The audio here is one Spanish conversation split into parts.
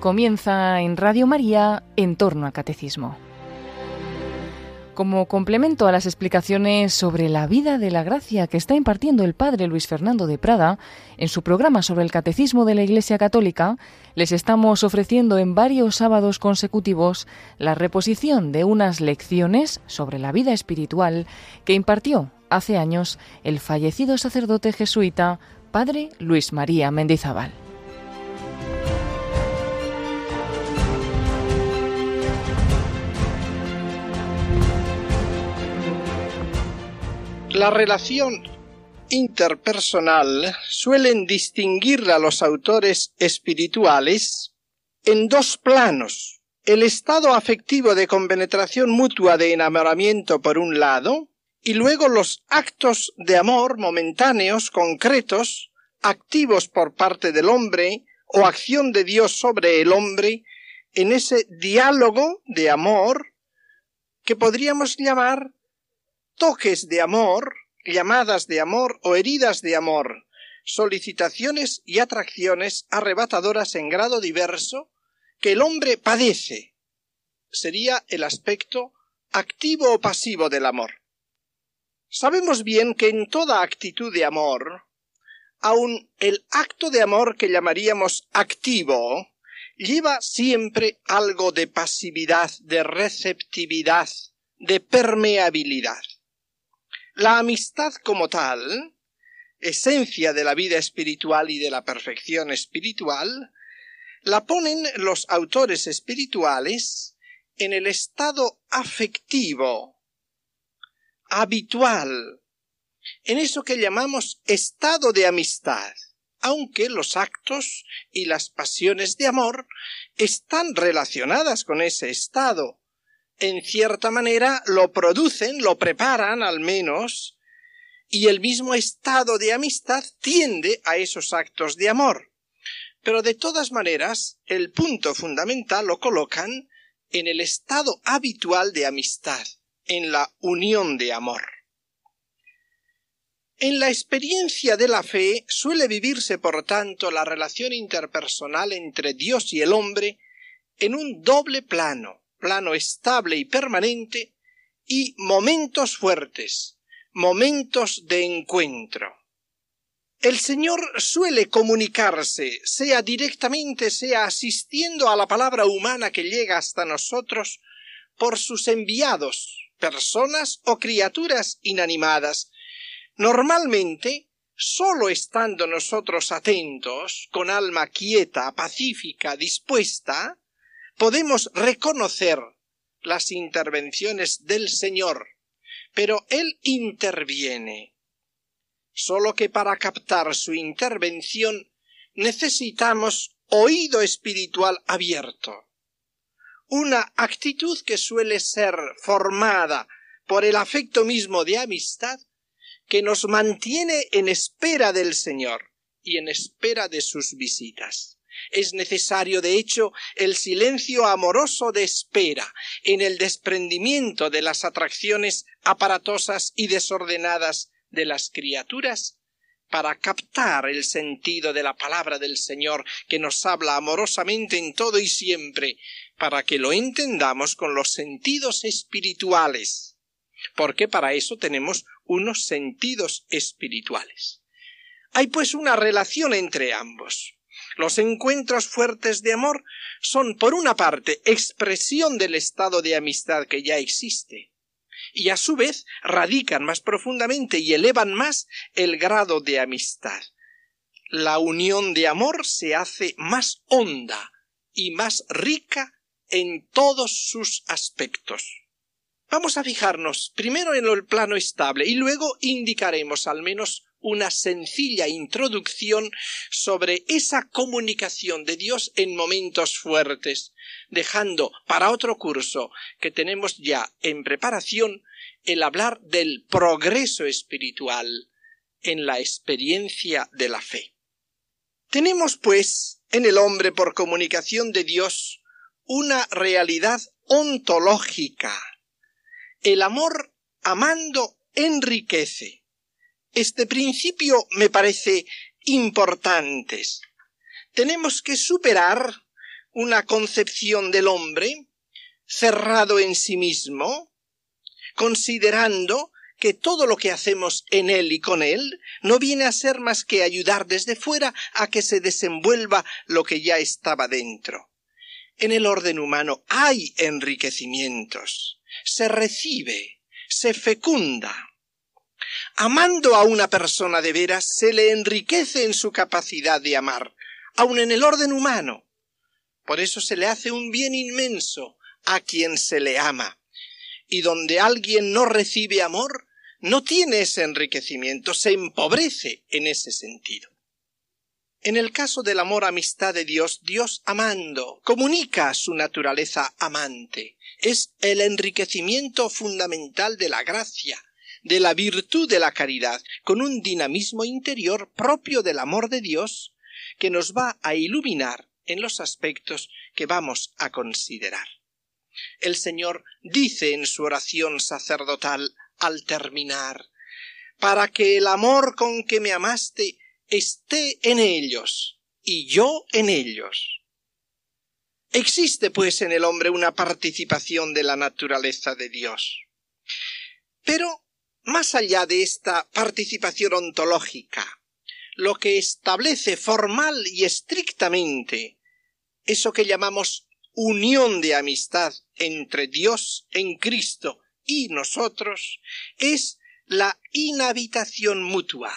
Comienza en Radio María en torno al catecismo. Como complemento a las explicaciones sobre la vida de la gracia que está impartiendo el padre Luis Fernando de Prada en su programa sobre el catecismo de la Iglesia Católica, les estamos ofreciendo en varios sábados consecutivos la reposición de unas lecciones sobre la vida espiritual que impartió hace años el fallecido sacerdote jesuita padre Luis María Mendizábal. La relación interpersonal suelen distinguirla los autores espirituales en dos planos. El estado afectivo de compenetración mutua de enamoramiento por un lado, y luego los actos de amor momentáneos, concretos, activos por parte del hombre, o acción de Dios sobre el hombre, en ese diálogo de amor que podríamos llamar toques de amor, llamadas de amor o heridas de amor, solicitaciones y atracciones arrebatadoras en grado diverso que el hombre padece. Sería el aspecto activo o pasivo del amor. Sabemos bien que en toda actitud de amor, aun el acto de amor que llamaríamos activo, lleva siempre algo de pasividad, de receptividad, de permeabilidad. La amistad como tal, esencia de la vida espiritual y de la perfección espiritual, la ponen los autores espirituales en el estado afectivo, habitual, en eso que llamamos estado de amistad, aunque los actos y las pasiones de amor están relacionadas con ese estado, en cierta manera lo producen, lo preparan al menos, y el mismo estado de amistad tiende a esos actos de amor. Pero de todas maneras, el punto fundamental lo colocan en el estado habitual de amistad, en la unión de amor. En la experiencia de la fe suele vivirse, por tanto, la relación interpersonal entre Dios y el hombre en un doble plano, plano estable y permanente, y momentos fuertes, momentos de encuentro. El Señor suele comunicarse, sea directamente, sea asistiendo a la palabra humana que llega hasta nosotros, por sus enviados, personas o criaturas inanimadas, normalmente sólo estando nosotros atentos, con alma quieta, pacífica, dispuesta, podemos reconocer las intervenciones del Señor, pero Él interviene. Solo que para captar su intervención necesitamos oído espiritual abierto. Una actitud que suele ser formada por el afecto mismo de amistad que nos mantiene en espera del Señor y en espera de sus visitas. Es necesario, de hecho, el silencio amoroso de espera, en el desprendimiento de las atracciones aparatosas y desordenadas de las criaturas, para captar el sentido de la palabra del Señor que nos habla amorosamente en todo y siempre, para que lo entendamos con los sentidos espirituales, porque para eso tenemos unos sentidos espirituales. Hay pues una relación entre ambos. Los encuentros fuertes de amor son, por una parte, expresión del estado de amistad que ya existe, y a su vez radican más profundamente y elevan más el grado de amistad. La unión de amor se hace más honda y más rica en todos sus aspectos. Vamos a fijarnos primero en el plano estable y luego indicaremos al menos una sencilla introducción sobre esa comunicación de Dios en momentos fuertes, dejando para otro curso que tenemos ya en preparación el hablar del progreso espiritual en la experiencia de la fe. Tenemos, pues, en el hombre por comunicación de Dios una realidad ontológica. El amor amando enriquece este principio me parece importante. Tenemos que superar una concepción del hombre cerrado en sí mismo, considerando que todo lo que hacemos en él y con él no viene a ser más que ayudar desde fuera a que se desenvuelva lo que ya estaba dentro. En el orden humano hay enriquecimientos, se recibe, se fecunda. Amando a una persona de veras se le enriquece en su capacidad de amar, aun en el orden humano. Por eso se le hace un bien inmenso a quien se le ama. Y donde alguien no recibe amor, no tiene ese enriquecimiento, se empobrece en ese sentido. En el caso del amor amistad de Dios, Dios amando comunica su naturaleza amante. Es el enriquecimiento fundamental de la gracia, de la virtud de la caridad, con un dinamismo interior propio del amor de Dios que nos va a iluminar en los aspectos que vamos a considerar. El Señor dice en su oración sacerdotal al terminar, para que el amor con que me amaste esté en ellos y yo en ellos. Existe pues en el hombre una participación de la naturaleza de Dios. Pero, más allá de esta participación ontológica, lo que establece formal y estrictamente eso que llamamos unión de amistad entre Dios en Cristo y nosotros es la inhabitación mutua.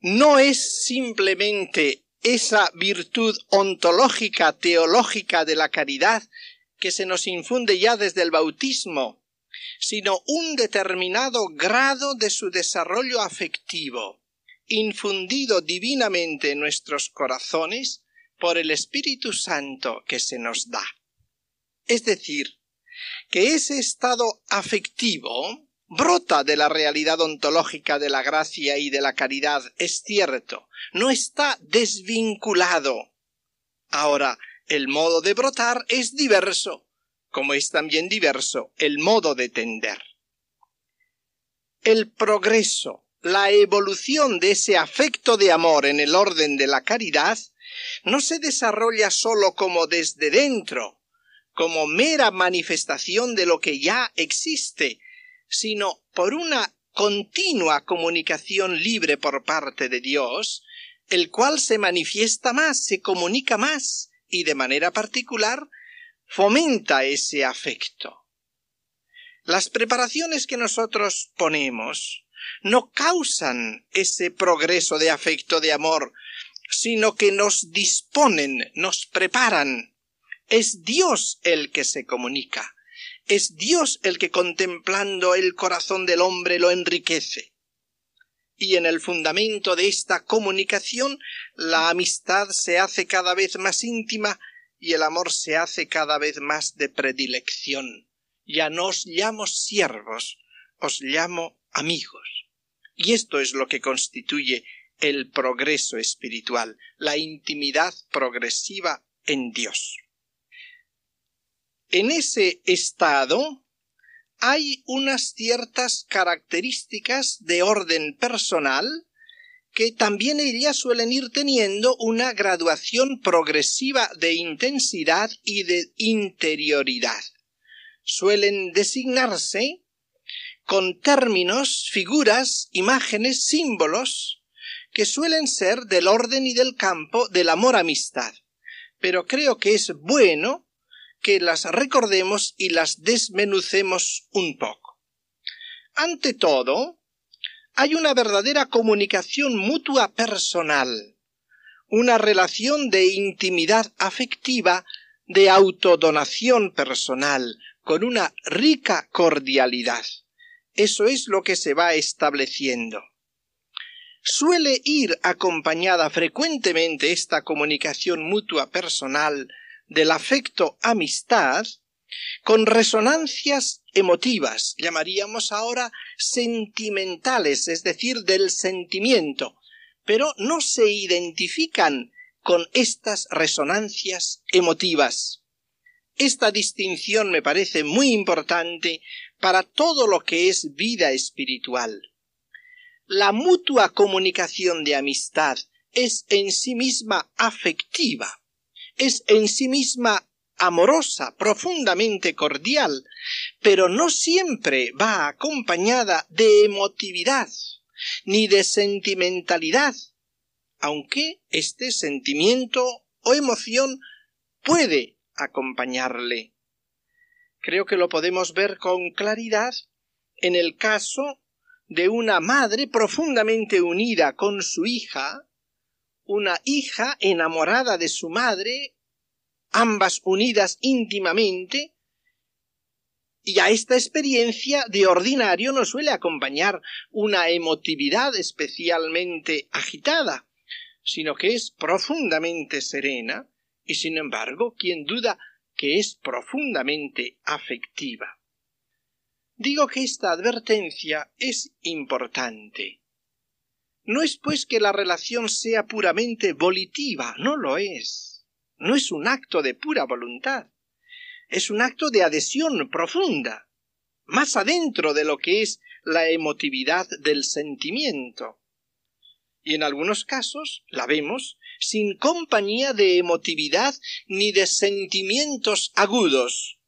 No es simplemente esa virtud ontológica, teológica de la caridad que se nos infunde ya desde el bautismo, sino un determinado grado de su desarrollo afectivo, infundido divinamente en nuestros corazones por el Espíritu Santo que se nos da. Es decir, que ese estado afectivo brota de la realidad ontológica de la gracia y de la caridad, es cierto, no está desvinculado. Ahora, el modo de brotar es diverso, como es también diverso el modo de tender. El progreso, la evolución de ese afecto de amor en el orden de la caridad, no se desarrolla sólo como desde dentro, como mera manifestación de lo que ya existe, sino por una continua comunicación libre por parte de Dios, el cual se manifiesta más, se comunica más y de manera particular fomenta ese afecto. Las preparaciones que nosotros ponemos no causan ese progreso de afecto de amor, sino que nos disponen, nos preparan es Dios el que se comunica. Es Dios el que contemplando el corazón del hombre lo enriquece. Y en el fundamento de esta comunicación la amistad se hace cada vez más íntima y el amor se hace cada vez más de predilección. Ya no os llamo siervos, os llamo amigos. Y esto es lo que constituye el progreso espiritual, la intimidad progresiva en Dios. En ese estado hay unas ciertas características de orden personal que también ellas suelen ir teniendo una graduación progresiva de intensidad y de interioridad. Suelen designarse con términos, figuras, imágenes, símbolos, que suelen ser del orden y del campo del amor amistad. Pero creo que es bueno que las recordemos y las desmenucemos un poco. Ante todo, hay una verdadera comunicación mutua personal, una relación de intimidad afectiva, de autodonación personal, con una rica cordialidad. Eso es lo que se va estableciendo. Suele ir acompañada frecuentemente esta comunicación mutua personal del afecto amistad con resonancias emotivas, llamaríamos ahora sentimentales, es decir, del sentimiento, pero no se identifican con estas resonancias emotivas. Esta distinción me parece muy importante para todo lo que es vida espiritual. La mutua comunicación de amistad es en sí misma afectiva, es en sí misma amorosa, profundamente cordial, pero no siempre va acompañada de emotividad, ni de sentimentalidad, aunque este sentimiento o emoción puede acompañarle. Creo que lo podemos ver con claridad en el caso de una madre profundamente unida con su hija, una hija enamorada de su madre, ambas unidas íntimamente, y a esta experiencia de ordinario no suele acompañar una emotividad especialmente agitada, sino que es profundamente serena, y sin embargo, quien duda que es profundamente afectiva. Digo que esta advertencia es importante. No es pues que la relación sea puramente volitiva, no lo es. No es un acto de pura voluntad. Es un acto de adhesión profunda, más adentro de lo que es la emotividad del sentimiento. Y en algunos casos la vemos sin compañía de emotividad ni de sentimientos agudos.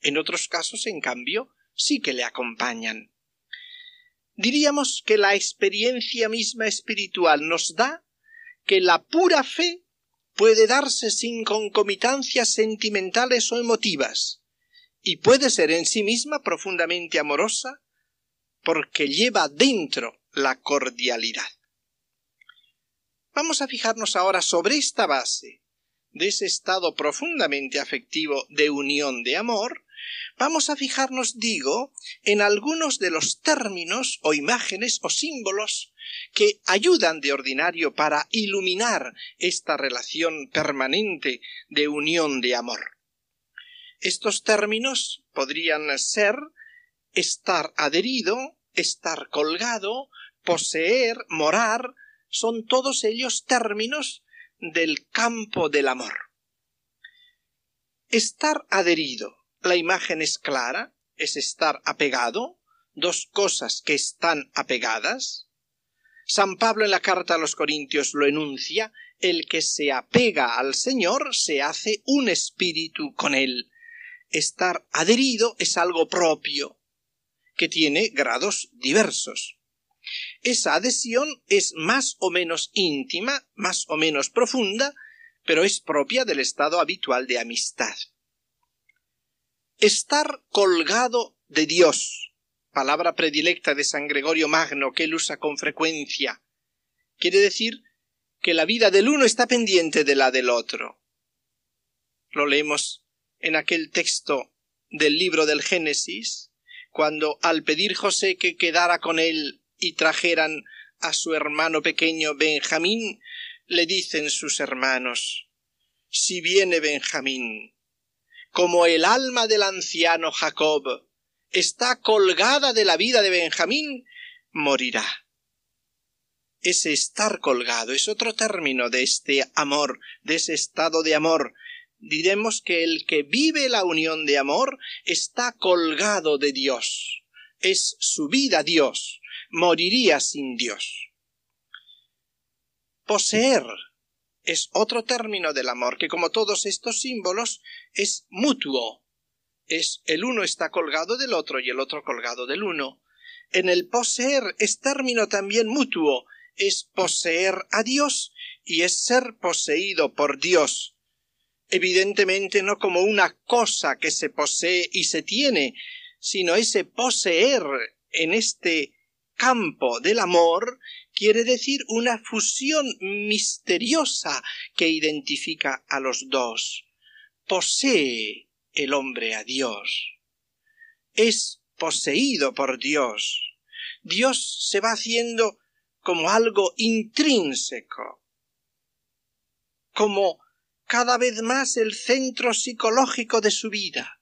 En otros casos, en cambio, sí que le acompañan. Diríamos que la experiencia misma espiritual nos da que la pura fe puede darse sin concomitancias sentimentales o emotivas, y puede ser en sí misma profundamente amorosa porque lleva dentro la cordialidad. Vamos a fijarnos ahora sobre esta base de ese estado profundamente afectivo de unión de amor, vamos a fijarnos, digo, en algunos de los términos o imágenes o símbolos que ayudan de ordinario para iluminar esta relación permanente de unión de amor. Estos términos podrían ser estar adherido, estar colgado, poseer, morar, son todos ellos términos del campo del amor. Estar adherido. La imagen es clara, es estar apegado, dos cosas que están apegadas. San Pablo en la carta a los Corintios lo enuncia, el que se apega al Señor se hace un espíritu con él. Estar adherido es algo propio, que tiene grados diversos. Esa adhesión es más o menos íntima, más o menos profunda, pero es propia del estado habitual de amistad. Estar colgado de Dios, palabra predilecta de San Gregorio Magno que él usa con frecuencia, quiere decir que la vida del uno está pendiente de la del otro. Lo leemos en aquel texto del libro del Génesis, cuando al pedir José que quedara con él y trajeran a su hermano pequeño Benjamín, le dicen sus hermanos Si viene Benjamín, como el alma del anciano Jacob está colgada de la vida de Benjamín, morirá. Ese estar colgado es otro término de este amor, de ese estado de amor. Diremos que el que vive la unión de amor está colgado de Dios. Es su vida Dios, moriría sin Dios. Poseer es otro término del amor que, como todos estos símbolos, es mutuo. Es el uno está colgado del otro y el otro colgado del uno. En el poseer es término también mutuo, es poseer a Dios y es ser poseído por Dios. Evidentemente no como una cosa que se posee y se tiene, sino ese poseer en este campo del amor quiere decir una fusión misteriosa que identifica a los dos. Posee el hombre a Dios. Es poseído por Dios. Dios se va haciendo como algo intrínseco, como cada vez más el centro psicológico de su vida.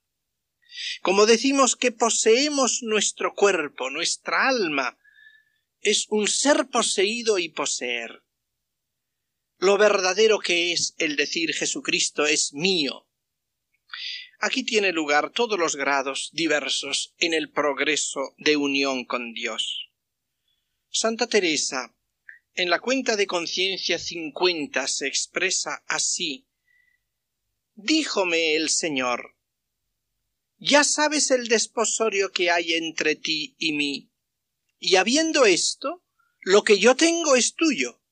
Como decimos que poseemos nuestro cuerpo, nuestra alma, es un ser poseído y poseer. Lo verdadero que es el decir Jesucristo es mío. Aquí tiene lugar todos los grados diversos en el progreso de unión con Dios. Santa Teresa, en la cuenta de conciencia cincuenta se expresa así díjome el Señor, ya sabes el desposorio que hay entre ti y mí, y habiendo esto, lo que yo tengo es tuyo,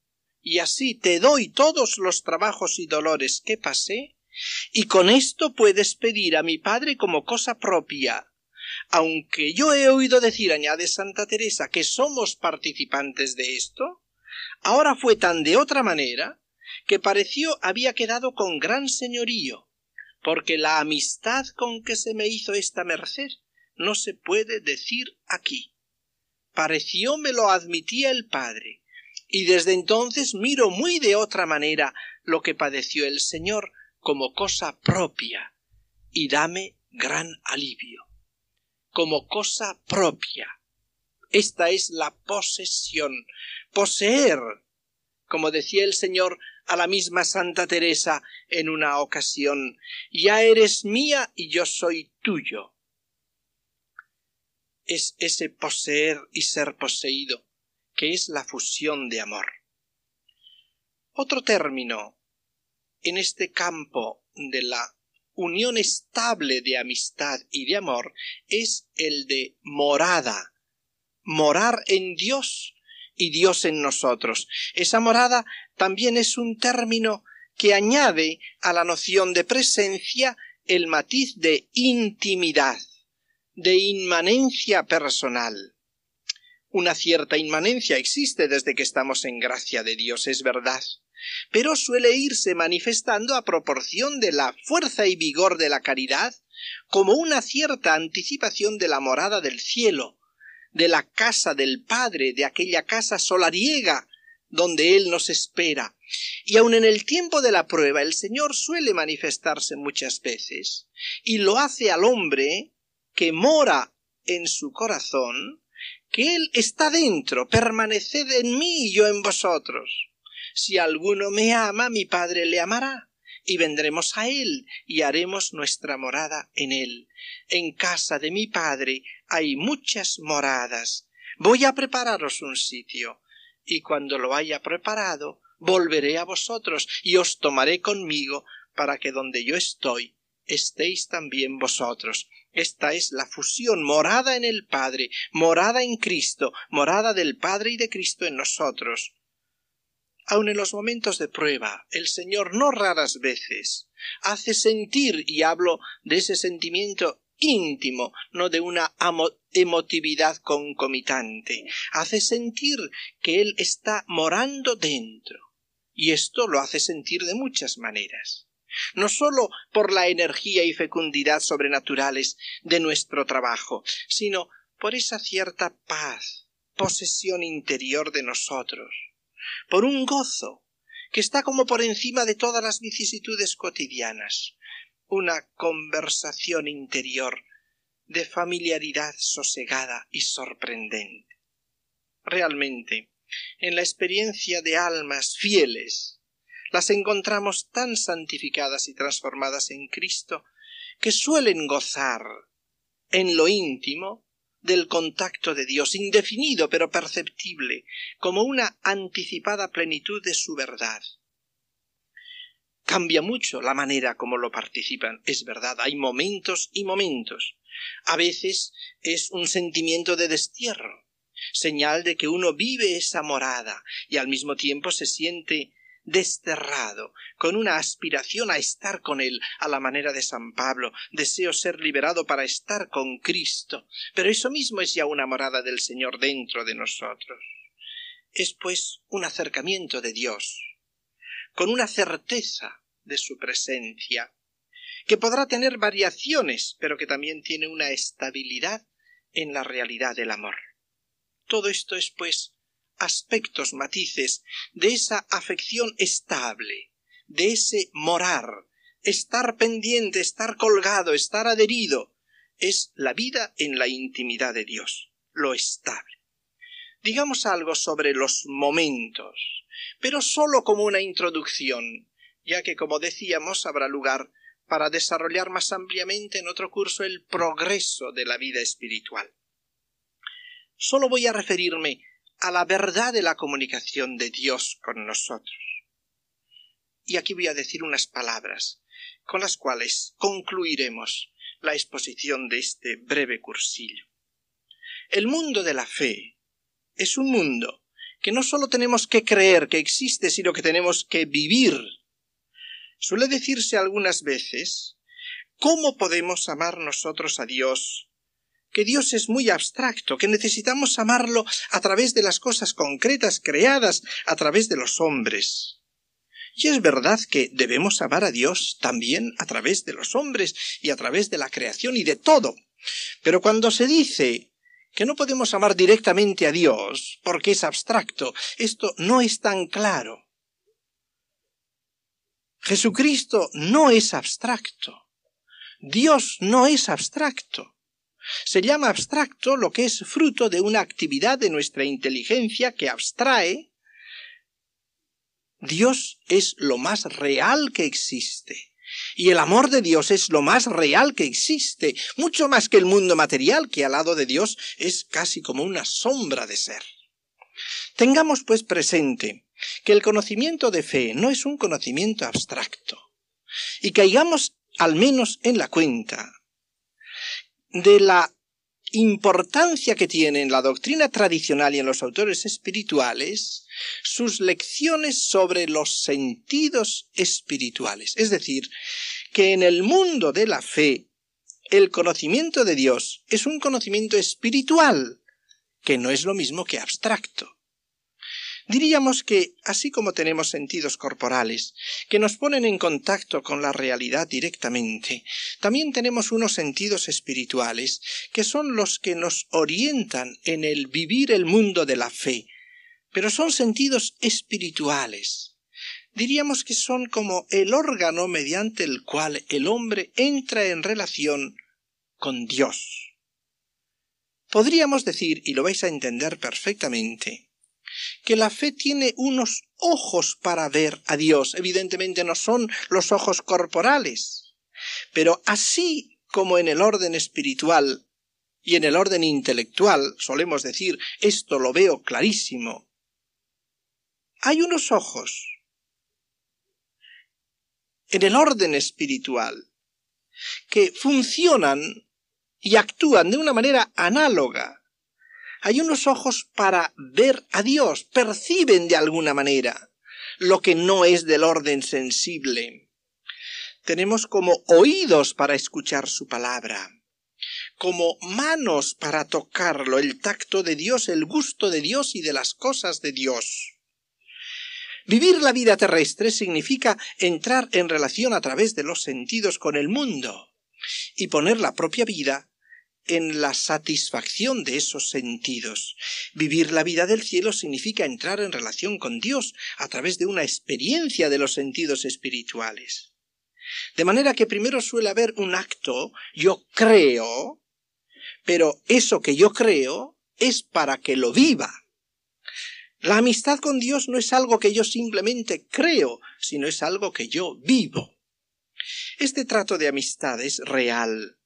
y así te doy todos los trabajos y dolores que pasé, y con esto puedes pedir a mi padre como cosa propia. Aunque yo he oído decir, añade Santa Teresa, que somos participantes de esto, ahora fue tan de otra manera que pareció había quedado con gran señorío, porque la amistad con que se me hizo esta merced no se puede decir aquí. Pareció me lo admitía el padre, y desde entonces miro muy de otra manera lo que padeció el Señor como cosa propia, y dame gran alivio. Como cosa propia. Esta es la posesión. Poseer. Como decía el Señor a la misma Santa Teresa en una ocasión, ya eres mía y yo soy tuyo. Es ese poseer y ser poseído que es la fusión de amor. Otro término en este campo de la unión estable de amistad y de amor es el de morada, morar en Dios y Dios en nosotros. Esa morada también es un término que añade a la noción de presencia el matiz de intimidad, de inmanencia personal. Una cierta inmanencia existe desde que estamos en gracia de Dios, es verdad, pero suele irse manifestando a proporción de la fuerza y vigor de la caridad como una cierta anticipación de la morada del cielo, de la casa del Padre, de aquella casa solariega donde Él nos espera. Y aun en el tiempo de la prueba el Señor suele manifestarse muchas veces, y lo hace al hombre que mora en su corazón, que Él está dentro, permaneced en mí y yo en vosotros. Si alguno me ama, mi Padre le amará, y vendremos a Él, y haremos nuestra morada en Él. En casa de mi Padre hay muchas moradas. Voy a prepararos un sitio, y cuando lo haya preparado, volveré a vosotros, y os tomaré conmigo, para que donde yo estoy, estéis también vosotros. Esta es la fusión, morada en el Padre, morada en Cristo, morada del Padre y de Cristo en nosotros. Aun en los momentos de prueba, el Señor no raras veces hace sentir, y hablo de ese sentimiento íntimo, no de una emotividad concomitante, hace sentir que Él está morando dentro. Y esto lo hace sentir de muchas maneras no sólo por la energía y fecundidad sobrenaturales de nuestro trabajo, sino por esa cierta paz, posesión interior de nosotros, por un gozo que está como por encima de todas las vicisitudes cotidianas, una conversación interior de familiaridad sosegada y sorprendente. Realmente, en la experiencia de almas fieles, las encontramos tan santificadas y transformadas en Cristo que suelen gozar en lo íntimo del contacto de Dios, indefinido pero perceptible, como una anticipada plenitud de su verdad. Cambia mucho la manera como lo participan, es verdad, hay momentos y momentos. A veces es un sentimiento de destierro, señal de que uno vive esa morada y al mismo tiempo se siente desterrado, con una aspiración a estar con él, a la manera de San Pablo, deseo ser liberado para estar con Cristo. Pero eso mismo es ya una morada del Señor dentro de nosotros. Es pues un acercamiento de Dios, con una certeza de su presencia, que podrá tener variaciones, pero que también tiene una estabilidad en la realidad del amor. Todo esto es, pues, aspectos, matices de esa afección estable, de ese morar, estar pendiente, estar colgado, estar adherido, es la vida en la intimidad de Dios, lo estable. Digamos algo sobre los momentos, pero sólo como una introducción, ya que, como decíamos, habrá lugar para desarrollar más ampliamente en otro curso el progreso de la vida espiritual. Solo voy a referirme a la verdad de la comunicación de Dios con nosotros. Y aquí voy a decir unas palabras con las cuales concluiremos la exposición de este breve cursillo. El mundo de la fe es un mundo que no solo tenemos que creer que existe, sino que tenemos que vivir. Suele decirse algunas veces, ¿cómo podemos amar nosotros a Dios? Que Dios es muy abstracto, que necesitamos amarlo a través de las cosas concretas creadas, a través de los hombres. Y es verdad que debemos amar a Dios también a través de los hombres y a través de la creación y de todo. Pero cuando se dice que no podemos amar directamente a Dios porque es abstracto. Esto no es tan claro. Jesucristo no es abstracto. Dios no es abstracto. Se llama abstracto lo que es fruto de una actividad de nuestra inteligencia que abstrae. Dios es lo más real que existe. Y el amor de Dios es lo más real que existe, mucho más que el mundo material, que al lado de Dios es casi como una sombra de ser. Tengamos pues presente que el conocimiento de fe no es un conocimiento abstracto, y caigamos al menos en la cuenta de la importancia que tiene en la doctrina tradicional y en los autores espirituales sus lecciones sobre los sentidos espirituales. Es decir, que en el mundo de la fe el conocimiento de Dios es un conocimiento espiritual, que no es lo mismo que abstracto. Diríamos que, así como tenemos sentidos corporales, que nos ponen en contacto con la realidad directamente, también tenemos unos sentidos espirituales, que son los que nos orientan en el vivir el mundo de la fe, pero son sentidos espirituales. Diríamos que son como el órgano mediante el cual el hombre entra en relación con Dios. Podríamos decir, y lo vais a entender perfectamente, que la fe tiene unos ojos para ver a Dios. Evidentemente no son los ojos corporales. Pero así como en el orden espiritual y en el orden intelectual solemos decir esto lo veo clarísimo, hay unos ojos en el orden espiritual que funcionan y actúan de una manera análoga hay unos ojos para ver a Dios, perciben de alguna manera lo que no es del orden sensible. Tenemos como oídos para escuchar su palabra, como manos para tocarlo, el tacto de Dios, el gusto de Dios y de las cosas de Dios. Vivir la vida terrestre significa entrar en relación a través de los sentidos con el mundo y poner la propia vida en la satisfacción de esos sentidos. Vivir la vida del cielo significa entrar en relación con Dios a través de una experiencia de los sentidos espirituales. De manera que primero suele haber un acto, yo creo, pero eso que yo creo es para que lo viva. La amistad con Dios no es algo que yo simplemente creo, sino es algo que yo vivo. Este trato de amistad es real,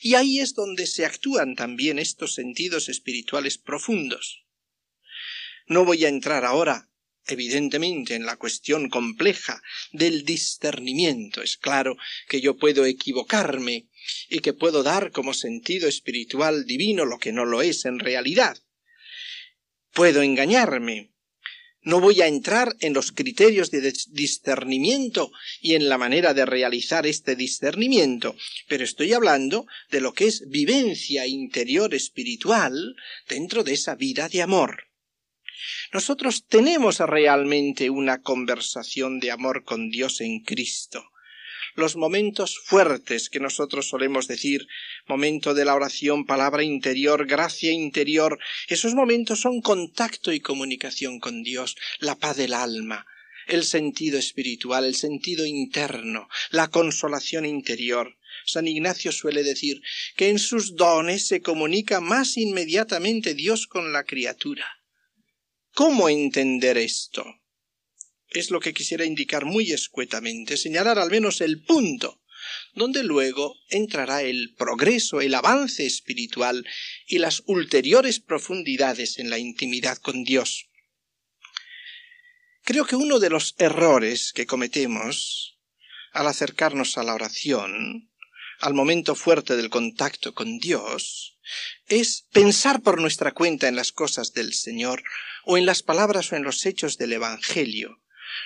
y ahí es donde se actúan también estos sentidos espirituales profundos. No voy a entrar ahora, evidentemente, en la cuestión compleja del discernimiento. Es claro que yo puedo equivocarme y que puedo dar como sentido espiritual divino lo que no lo es en realidad. Puedo engañarme, no voy a entrar en los criterios de discernimiento y en la manera de realizar este discernimiento, pero estoy hablando de lo que es vivencia interior espiritual dentro de esa vida de amor. Nosotros tenemos realmente una conversación de amor con Dios en Cristo los momentos fuertes que nosotros solemos decir, momento de la oración, palabra interior, gracia interior, esos momentos son contacto y comunicación con Dios, la paz del alma, el sentido espiritual, el sentido interno, la consolación interior. San Ignacio suele decir que en sus dones se comunica más inmediatamente Dios con la criatura. ¿Cómo entender esto? Es lo que quisiera indicar muy escuetamente, señalar al menos el punto donde luego entrará el progreso, el avance espiritual y las ulteriores profundidades en la intimidad con Dios. Creo que uno de los errores que cometemos al acercarnos a la oración, al momento fuerte del contacto con Dios, es pensar por nuestra cuenta en las cosas del Señor, o en las palabras o en los hechos del Evangelio.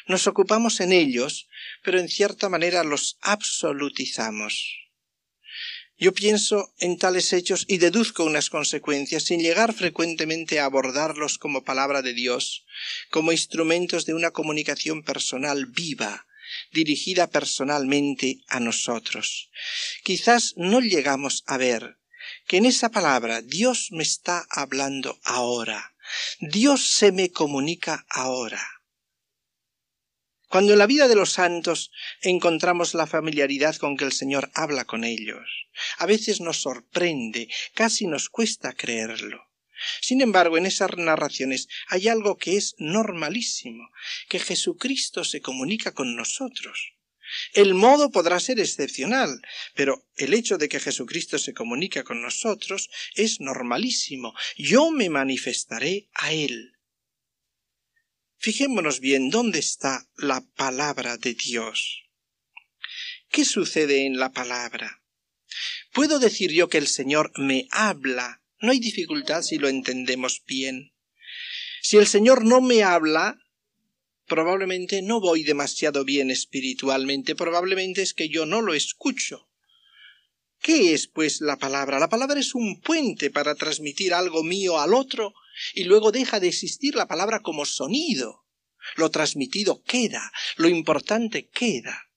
Nos ocupamos en ellos, pero en cierta manera los absolutizamos. Yo pienso en tales hechos y deduzco unas consecuencias sin llegar frecuentemente a abordarlos como palabra de Dios, como instrumentos de una comunicación personal viva, dirigida personalmente a nosotros. Quizás no llegamos a ver que en esa palabra Dios me está hablando ahora, Dios se me comunica ahora. Cuando en la vida de los santos encontramos la familiaridad con que el Señor habla con ellos, a veces nos sorprende, casi nos cuesta creerlo. Sin embargo, en esas narraciones hay algo que es normalísimo, que Jesucristo se comunica con nosotros. El modo podrá ser excepcional, pero el hecho de que Jesucristo se comunica con nosotros es normalísimo. Yo me manifestaré a Él. Fijémonos bien dónde está la palabra de Dios. ¿Qué sucede en la palabra? ¿Puedo decir yo que el Señor me habla? No hay dificultad si lo entendemos bien. Si el Señor no me habla, probablemente no voy demasiado bien espiritualmente, probablemente es que yo no lo escucho. ¿Qué es, pues, la palabra? La palabra es un puente para transmitir algo mío al otro y luego deja de existir la palabra como sonido. Lo transmitido queda, lo importante queda.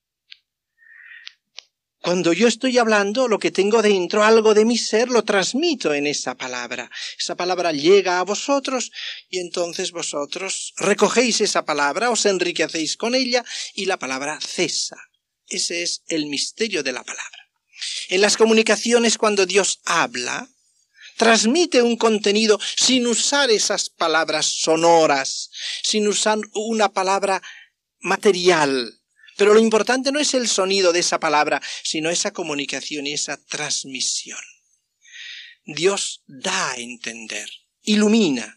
Cuando yo estoy hablando, lo que tengo dentro, algo de mi ser, lo transmito en esa palabra. Esa palabra llega a vosotros y entonces vosotros recogéis esa palabra, os enriquecéis con ella y la palabra cesa. Ese es el misterio de la palabra. En las comunicaciones, cuando Dios habla, transmite un contenido sin usar esas palabras sonoras, sin usar una palabra material. Pero lo importante no es el sonido de esa palabra, sino esa comunicación y esa transmisión. Dios da a entender, ilumina.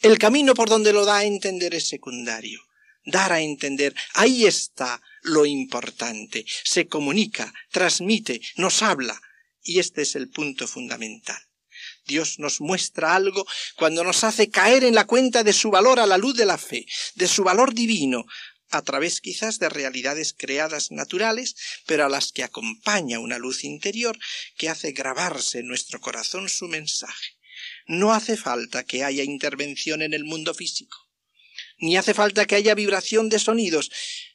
El camino por donde lo da a entender es secundario. Dar a entender, ahí está lo importante. Se comunica, transmite, nos habla. Y este es el punto fundamental. Dios nos muestra algo cuando nos hace caer en la cuenta de su valor a la luz de la fe, de su valor divino, a través quizás de realidades creadas naturales, pero a las que acompaña una luz interior que hace grabarse en nuestro corazón su mensaje. No hace falta que haya intervención en el mundo físico, ni hace falta que haya vibración de sonidos,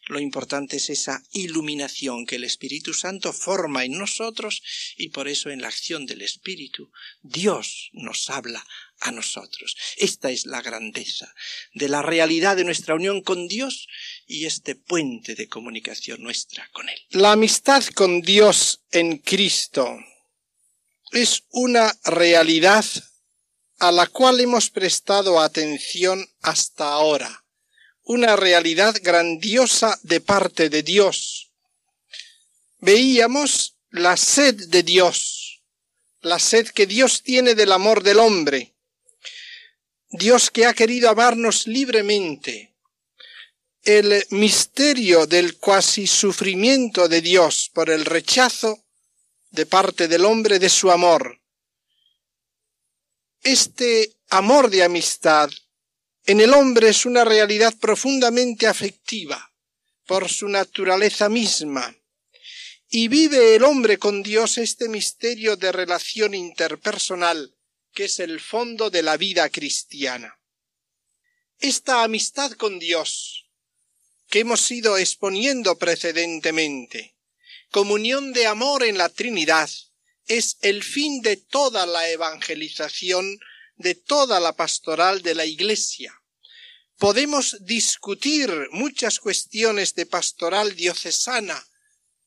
lo importante es esa iluminación que el Espíritu Santo forma en nosotros y por eso en la acción del Espíritu Dios nos habla a nosotros. Esta es la grandeza de la realidad de nuestra unión con Dios y este puente de comunicación nuestra con Él. La amistad con Dios en Cristo es una realidad a la cual hemos prestado atención hasta ahora una realidad grandiosa de parte de Dios. Veíamos la sed de Dios, la sed que Dios tiene del amor del hombre, Dios que ha querido amarnos libremente, el misterio del cuasi sufrimiento de Dios por el rechazo de parte del hombre de su amor. Este amor de amistad en el hombre es una realidad profundamente afectiva por su naturaleza misma, y vive el hombre con Dios este misterio de relación interpersonal que es el fondo de la vida cristiana. Esta amistad con Dios que hemos ido exponiendo precedentemente, comunión de amor en la Trinidad, es el fin de toda la evangelización de toda la pastoral de la Iglesia. Podemos discutir muchas cuestiones de pastoral diocesana,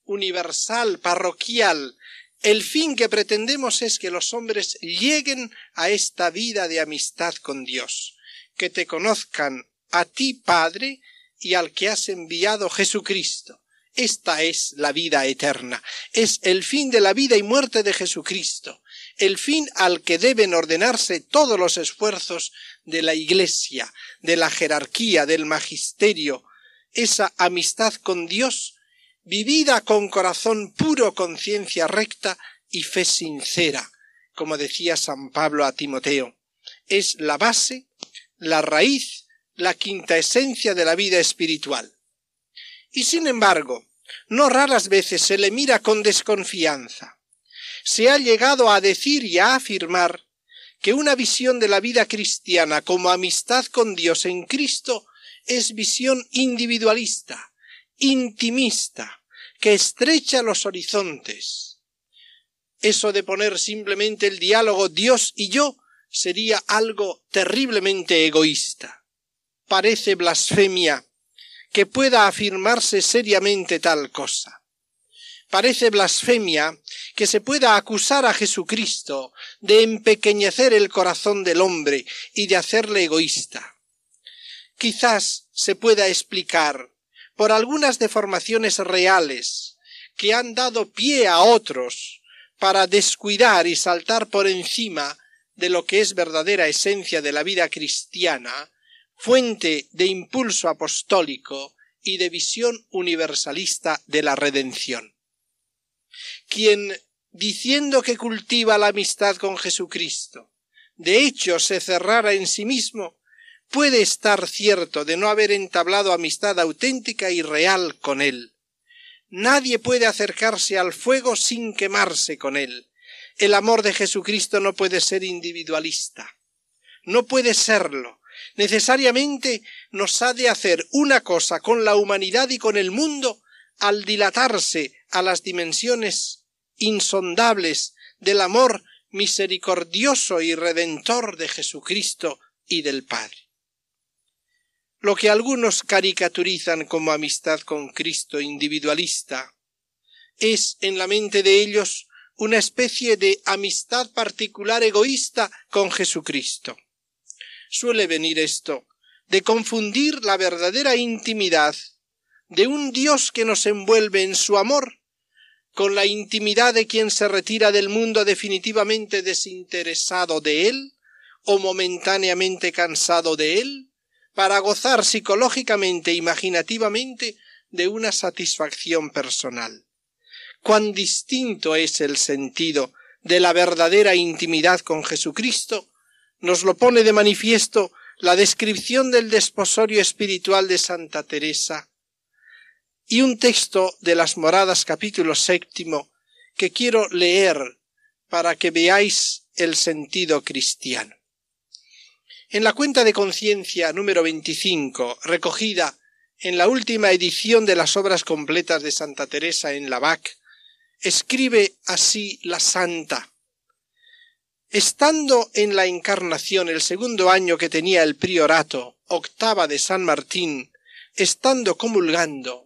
universal, parroquial. El fin que pretendemos es que los hombres lleguen a esta vida de amistad con Dios, que te conozcan a ti, Padre, y al que has enviado Jesucristo. Esta es la vida eterna, es el fin de la vida y muerte de Jesucristo, el fin al que deben ordenarse todos los esfuerzos de la Iglesia, de la jerarquía, del magisterio, esa amistad con Dios vivida con corazón puro, conciencia recta y fe sincera, como decía San Pablo a Timoteo. Es la base, la raíz, la quinta esencia de la vida espiritual. Y sin embargo, no raras veces se le mira con desconfianza. Se ha llegado a decir y a afirmar que una visión de la vida cristiana como amistad con Dios en Cristo es visión individualista, intimista, que estrecha los horizontes. Eso de poner simplemente el diálogo Dios y yo sería algo terriblemente egoísta. Parece blasfemia que pueda afirmarse seriamente tal cosa. Parece blasfemia que se pueda acusar a Jesucristo de empequeñecer el corazón del hombre y de hacerle egoísta. Quizás se pueda explicar por algunas deformaciones reales que han dado pie a otros para descuidar y saltar por encima de lo que es verdadera esencia de la vida cristiana, fuente de impulso apostólico y de visión universalista de la redención. Quien, diciendo que cultiva la amistad con Jesucristo, de hecho se cerrara en sí mismo, puede estar cierto de no haber entablado amistad auténtica y real con él. Nadie puede acercarse al fuego sin quemarse con él. El amor de Jesucristo no puede ser individualista. No puede serlo. Necesariamente nos ha de hacer una cosa con la humanidad y con el mundo al dilatarse a las dimensiones insondables del amor misericordioso y redentor de Jesucristo y del Padre. Lo que algunos caricaturizan como amistad con Cristo individualista es en la mente de ellos una especie de amistad particular egoísta con Jesucristo. Suele venir esto de confundir la verdadera intimidad de un Dios que nos envuelve en su amor con la intimidad de quien se retira del mundo definitivamente desinteresado de él o momentáneamente cansado de él para gozar psicológicamente e imaginativamente de una satisfacción personal. Cuán distinto es el sentido de la verdadera intimidad con Jesucristo, nos lo pone de manifiesto la descripción del desposorio espiritual de Santa Teresa y un texto de las moradas capítulo séptimo que quiero leer para que veáis el sentido cristiano. En la cuenta de conciencia número 25, recogida en la última edición de las obras completas de Santa Teresa en Lavac, escribe así la santa. Estando en la encarnación el segundo año que tenía el priorato, octava de San Martín, estando comulgando,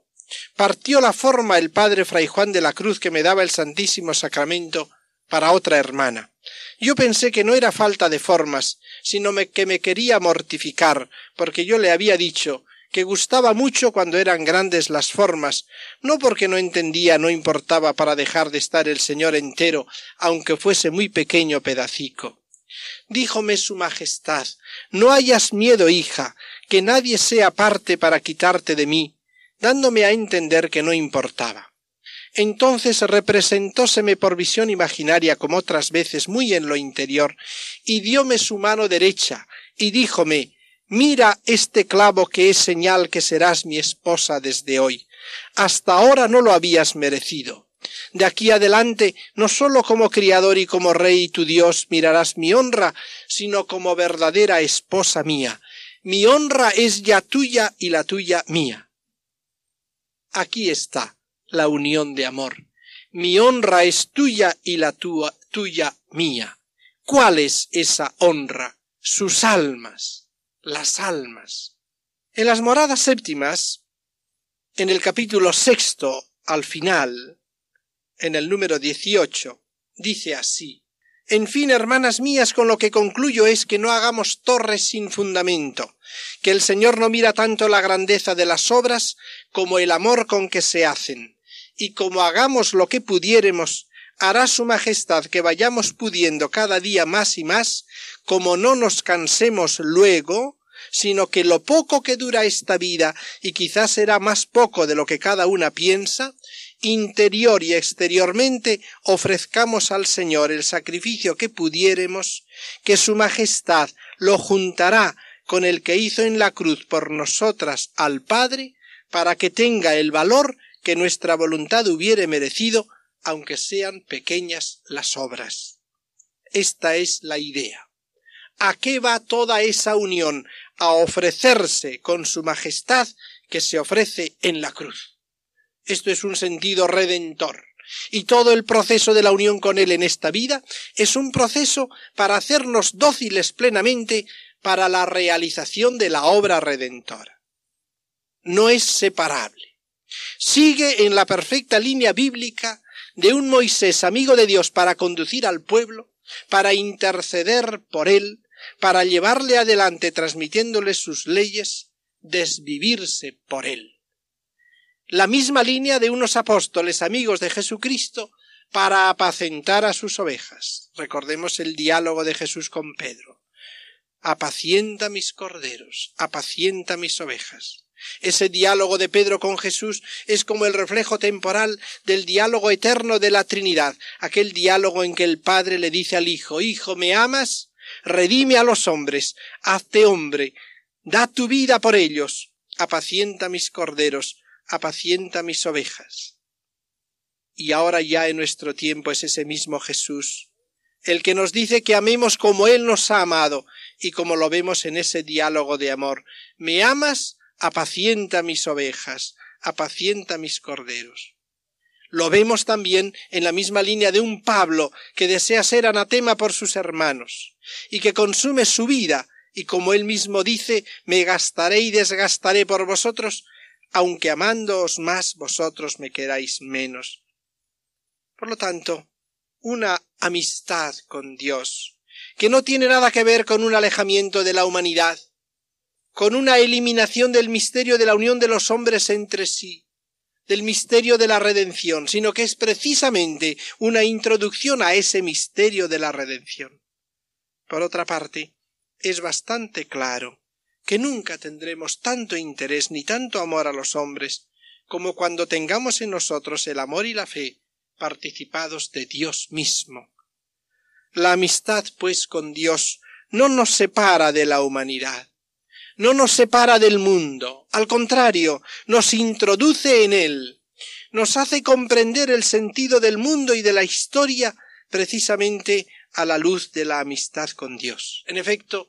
partió la forma el padre Fray Juan de la Cruz que me daba el Santísimo Sacramento para otra hermana. Yo pensé que no era falta de formas, sino que me quería mortificar, porque yo le había dicho que gustaba mucho cuando eran grandes las formas, no porque no entendía, no importaba para dejar de estar el Señor entero, aunque fuese muy pequeño pedacico. Díjome su Majestad, no hayas miedo, hija, que nadie sea parte para quitarte de mí, dándome a entender que no importaba. Entonces representóseme por visión imaginaria como otras veces muy en lo interior, y dióme su mano derecha, y díjome Mira este clavo que es señal que serás mi esposa desde hoy. Hasta ahora no lo habías merecido. De aquí adelante, no sólo como criador y como rey tu Dios mirarás mi honra, sino como verdadera esposa mía. Mi honra es ya tuya y la tuya mía. Aquí está la unión de amor. Mi honra es tuya y la tuya mía. ¿Cuál es esa honra? Sus almas, las almas. En las moradas séptimas, en el capítulo sexto, al final, en el número dieciocho, dice así en fin, hermanas mías, con lo que concluyo es que no hagamos torres sin fundamento, que el Señor no mira tanto la grandeza de las obras como el amor con que se hacen. Y como hagamos lo que pudiéremos, hará su majestad que vayamos pudiendo cada día más y más, como no nos cansemos luego, sino que lo poco que dura esta vida, y quizás será más poco de lo que cada una piensa, interior y exteriormente ofrezcamos al Señor el sacrificio que pudiéremos, que Su Majestad lo juntará con el que hizo en la cruz por nosotras al Padre, para que tenga el valor que nuestra voluntad hubiere merecido, aunque sean pequeñas las obras. Esta es la idea. ¿A qué va toda esa unión? A ofrecerse con su majestad que se ofrece en la cruz. Esto es un sentido redentor. Y todo el proceso de la unión con Él en esta vida es un proceso para hacernos dóciles plenamente para la realización de la obra redentora. No es separable. Sigue en la perfecta línea bíblica de un Moisés amigo de Dios para conducir al pueblo, para interceder por él, para llevarle adelante transmitiéndole sus leyes, desvivirse por él. La misma línea de unos apóstoles amigos de Jesucristo para apacentar a sus ovejas. Recordemos el diálogo de Jesús con Pedro. Apacienta mis corderos, apacienta mis ovejas. Ese diálogo de Pedro con Jesús es como el reflejo temporal del diálogo eterno de la Trinidad, aquel diálogo en que el Padre le dice al Hijo, Hijo, ¿me amas? Redime a los hombres, hazte hombre, da tu vida por ellos, apacienta mis corderos, apacienta mis ovejas. Y ahora ya en nuestro tiempo es ese mismo Jesús, el que nos dice que amemos como Él nos ha amado, y como lo vemos en ese diálogo de amor. ¿Me amas? apacienta mis ovejas, apacienta mis corderos. Lo vemos también en la misma línea de un Pablo que desea ser anatema por sus hermanos, y que consume su vida, y como él mismo dice, me gastaré y desgastaré por vosotros, aunque amándoos más vosotros me queráis menos. Por lo tanto, una amistad con Dios, que no tiene nada que ver con un alejamiento de la humanidad, con una eliminación del misterio de la unión de los hombres entre sí, del misterio de la redención, sino que es precisamente una introducción a ese misterio de la redención. Por otra parte, es bastante claro que nunca tendremos tanto interés ni tanto amor a los hombres como cuando tengamos en nosotros el amor y la fe participados de Dios mismo. La amistad, pues, con Dios no nos separa de la humanidad, no nos separa del mundo, al contrario, nos introduce en él, nos hace comprender el sentido del mundo y de la historia precisamente a la luz de la amistad con Dios. En efecto,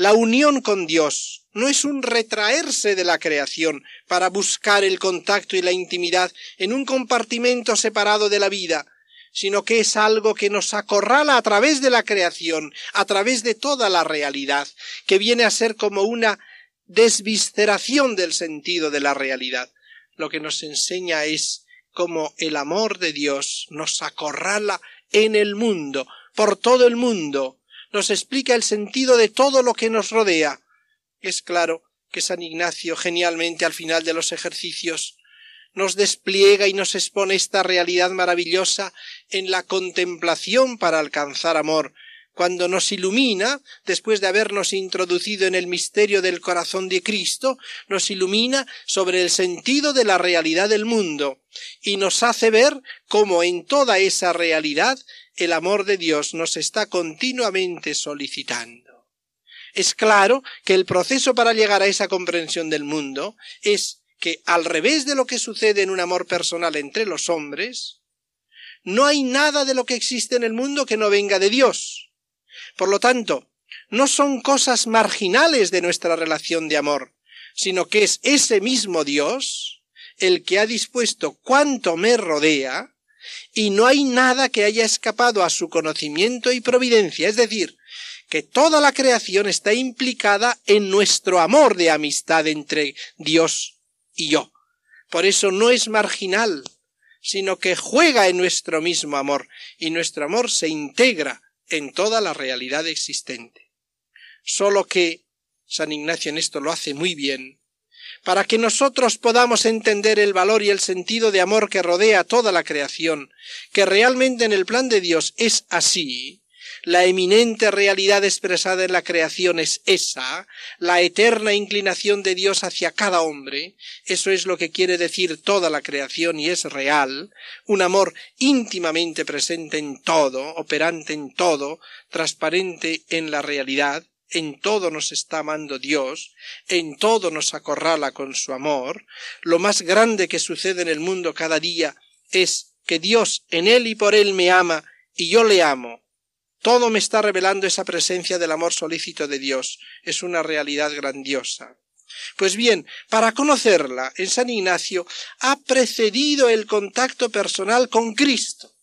la unión con Dios no es un retraerse de la creación para buscar el contacto y la intimidad en un compartimento separado de la vida, sino que es algo que nos acorrala a través de la creación, a través de toda la realidad, que viene a ser como una desvisceración del sentido de la realidad. Lo que nos enseña es cómo el amor de Dios nos acorrala en el mundo, por todo el mundo, nos explica el sentido de todo lo que nos rodea. Es claro que San Ignacio genialmente al final de los ejercicios nos despliega y nos expone esta realidad maravillosa en la contemplación para alcanzar amor, cuando nos ilumina, después de habernos introducido en el misterio del corazón de Cristo, nos ilumina sobre el sentido de la realidad del mundo, y nos hace ver cómo en toda esa realidad el amor de Dios nos está continuamente solicitando. Es claro que el proceso para llegar a esa comprensión del mundo es que al revés de lo que sucede en un amor personal entre los hombres, no hay nada de lo que existe en el mundo que no venga de Dios. Por lo tanto, no son cosas marginales de nuestra relación de amor, sino que es ese mismo Dios el que ha dispuesto cuanto me rodea, y no hay nada que haya escapado a su conocimiento y providencia, es decir, que toda la creación está implicada en nuestro amor de amistad entre Dios y yo. Por eso no es marginal, sino que juega en nuestro mismo amor, y nuestro amor se integra en toda la realidad existente. Solo que San Ignacio en esto lo hace muy bien, para que nosotros podamos entender el valor y el sentido de amor que rodea toda la creación, que realmente en el plan de Dios es así, la eminente realidad expresada en la creación es esa, la eterna inclinación de Dios hacia cada hombre, eso es lo que quiere decir toda la creación y es real, un amor íntimamente presente en todo, operante en todo, transparente en la realidad, en todo nos está amando Dios, en todo nos acorrala con su amor, lo más grande que sucede en el mundo cada día es que Dios en él y por él me ama y yo le amo. Todo me está revelando esa presencia del amor solícito de Dios. Es una realidad grandiosa. Pues bien, para conocerla, en San Ignacio ha precedido el contacto personal con Cristo.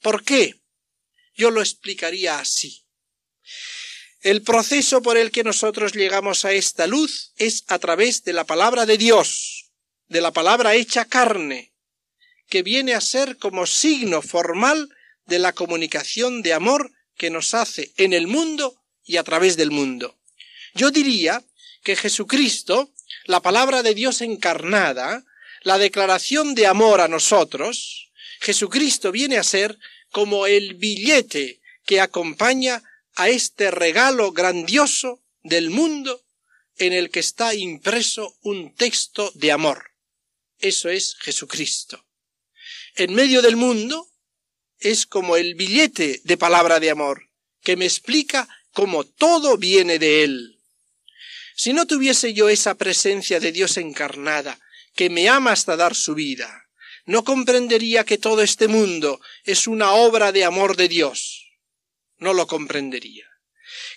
¿Por qué? Yo lo explicaría así. El proceso por el que nosotros llegamos a esta luz es a través de la palabra de Dios, de la palabra hecha carne, que viene a ser como signo formal de la comunicación de amor que nos hace en el mundo y a través del mundo. Yo diría que Jesucristo, la palabra de Dios encarnada, la declaración de amor a nosotros, Jesucristo viene a ser como el billete que acompaña a este regalo grandioso del mundo en el que está impreso un texto de amor. Eso es Jesucristo. En medio del mundo es como el billete de palabra de amor, que me explica cómo todo viene de Él. Si no tuviese yo esa presencia de Dios encarnada, que me ama hasta dar su vida, no comprendería que todo este mundo es una obra de amor de Dios no lo comprendería.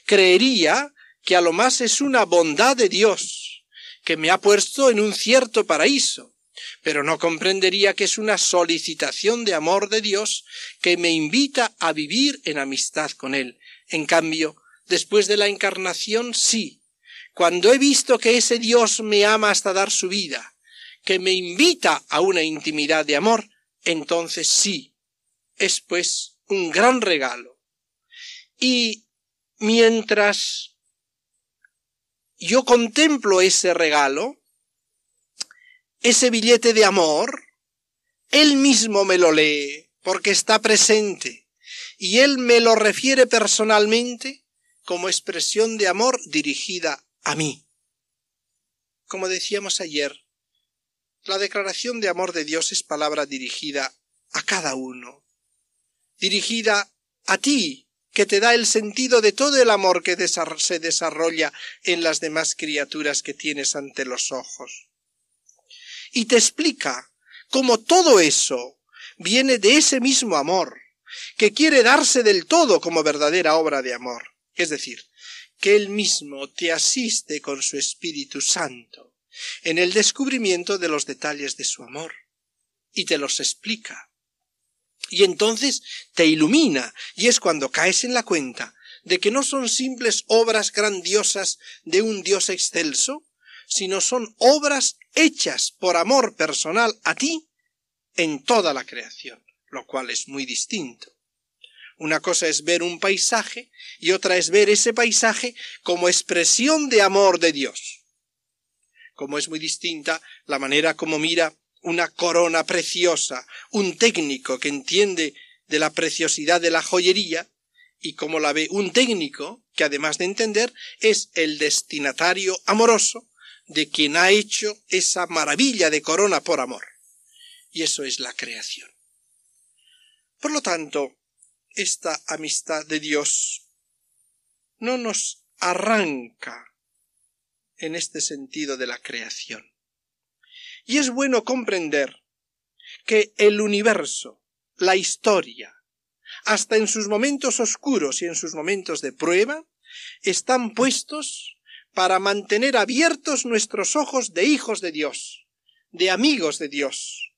Creería que a lo más es una bondad de Dios, que me ha puesto en un cierto paraíso, pero no comprendería que es una solicitación de amor de Dios que me invita a vivir en amistad con Él. En cambio, después de la encarnación, sí. Cuando he visto que ese Dios me ama hasta dar su vida, que me invita a una intimidad de amor, entonces sí. Es pues un gran regalo y mientras yo contemplo ese regalo, ese billete de amor, él mismo me lo lee, porque está presente, y él me lo refiere personalmente como expresión de amor dirigida a mí. Como decíamos ayer, la declaración de amor de Dios es palabra dirigida a cada uno, dirigida a ti, que te da el sentido de todo el amor que se desarrolla en las demás criaturas que tienes ante los ojos. Y te explica cómo todo eso viene de ese mismo amor, que quiere darse del todo como verdadera obra de amor. Es decir, que Él mismo te asiste con su Espíritu Santo en el descubrimiento de los detalles de su amor, y te los explica y entonces te ilumina, y es cuando caes en la cuenta de que no son simples obras grandiosas de un Dios excelso, sino son obras hechas por amor personal a ti en toda la creación, lo cual es muy distinto. Una cosa es ver un paisaje y otra es ver ese paisaje como expresión de amor de Dios. Como es muy distinta la manera como mira una corona preciosa, un técnico que entiende de la preciosidad de la joyería, y como la ve un técnico que además de entender es el destinatario amoroso de quien ha hecho esa maravilla de corona por amor. Y eso es la creación. Por lo tanto, esta amistad de Dios no nos arranca en este sentido de la creación. Y es bueno comprender que el universo, la historia, hasta en sus momentos oscuros y en sus momentos de prueba, están puestos para mantener abiertos nuestros ojos de hijos de Dios, de amigos de Dios,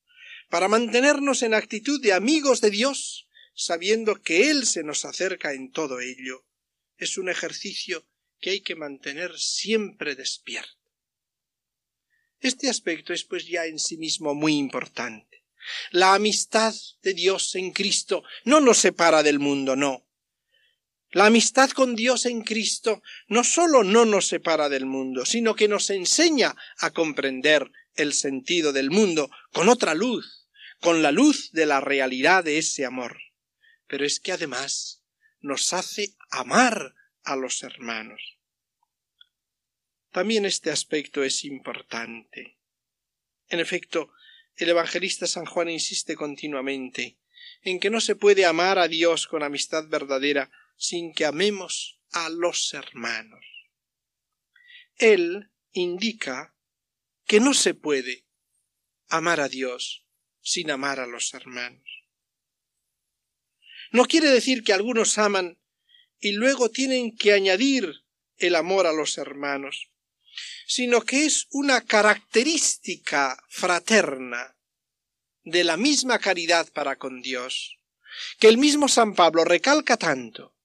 para mantenernos en actitud de amigos de Dios, sabiendo que Él se nos acerca en todo ello. Es un ejercicio que hay que mantener siempre despierto. Este aspecto es pues ya en sí mismo muy importante. La amistad de Dios en Cristo no nos separa del mundo, no. La amistad con Dios en Cristo no sólo no nos separa del mundo, sino que nos enseña a comprender el sentido del mundo con otra luz, con la luz de la realidad de ese amor. Pero es que además nos hace amar a los hermanos. También este aspecto es importante. En efecto, el evangelista San Juan insiste continuamente en que no se puede amar a Dios con amistad verdadera sin que amemos a los hermanos. Él indica que no se puede amar a Dios sin amar a los hermanos. No quiere decir que algunos aman y luego tienen que añadir el amor a los hermanos, sino que es una característica fraterna de la misma caridad para con Dios, que el mismo San Pablo recalca tanto,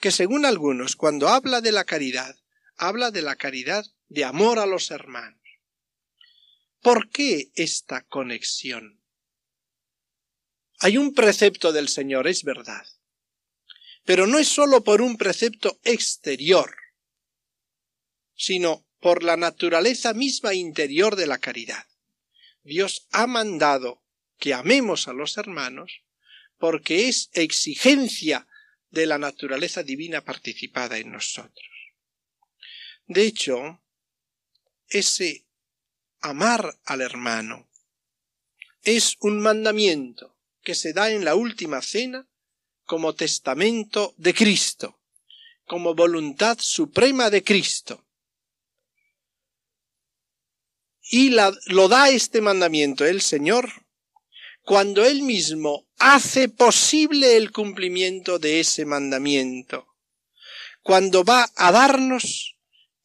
que según algunos, cuando habla de la caridad, habla de la caridad de amor a los hermanos. ¿Por qué esta conexión? Hay un precepto del Señor, es verdad, pero no es sólo por un precepto exterior, sino por la naturaleza misma interior de la caridad. Dios ha mandado que amemos a los hermanos porque es exigencia de la naturaleza divina participada en nosotros. De hecho, ese amar al hermano es un mandamiento que se da en la última cena como testamento de Cristo, como voluntad suprema de Cristo. Y lo da este mandamiento el Señor cuando Él mismo hace posible el cumplimiento de ese mandamiento, cuando va a darnos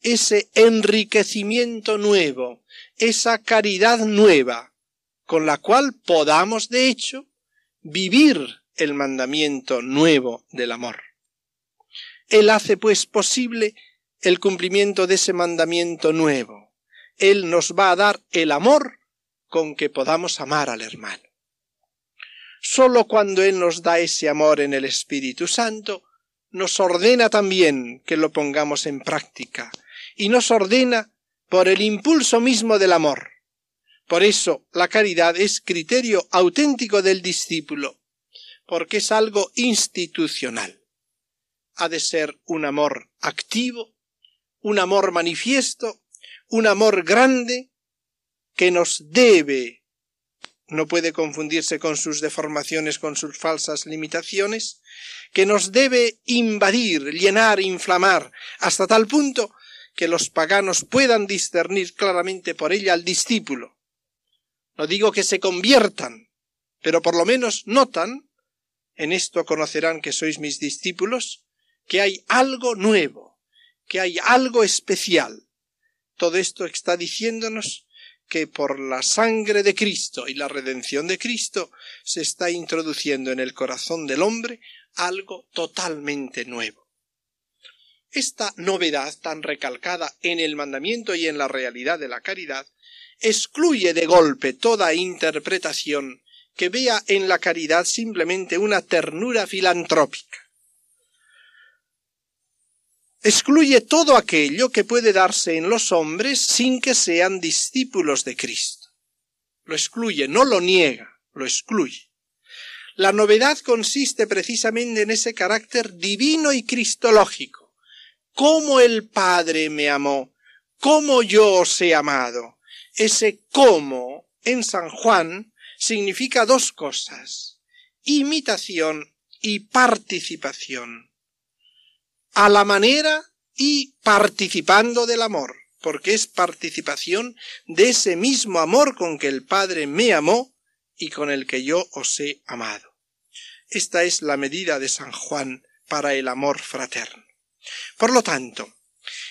ese enriquecimiento nuevo, esa caridad nueva, con la cual podamos, de hecho, vivir el mandamiento nuevo del amor. Él hace, pues, posible el cumplimiento de ese mandamiento nuevo. Él nos va a dar el amor con que podamos amar al hermano. Sólo cuando Él nos da ese amor en el Espíritu Santo, nos ordena también que lo pongamos en práctica, y nos ordena por el impulso mismo del amor. Por eso la caridad es criterio auténtico del discípulo, porque es algo institucional. Ha de ser un amor activo, un amor manifiesto, un amor grande, que nos debe no puede confundirse con sus deformaciones, con sus falsas limitaciones, que nos debe invadir, llenar, inflamar, hasta tal punto que los paganos puedan discernir claramente por ella al discípulo. No digo que se conviertan, pero por lo menos notan, en esto conocerán que sois mis discípulos, que hay algo nuevo, que hay algo especial. Todo esto está diciéndonos que por la sangre de Cristo y la redención de Cristo se está introduciendo en el corazón del hombre algo totalmente nuevo. Esta novedad tan recalcada en el mandamiento y en la realidad de la caridad excluye de golpe toda interpretación que vea en la caridad simplemente una ternura filantrópica excluye todo aquello que puede darse en los hombres sin que sean discípulos de Cristo. Lo excluye, no lo niega, lo excluye. La novedad consiste precisamente en ese carácter divino y cristológico. Cómo el Padre me amó, cómo yo os he amado. Ese cómo en San Juan significa dos cosas, imitación y participación a la manera y participando del amor, porque es participación de ese mismo amor con que el Padre me amó y con el que yo os he amado. Esta es la medida de San Juan para el amor fraterno. Por lo tanto,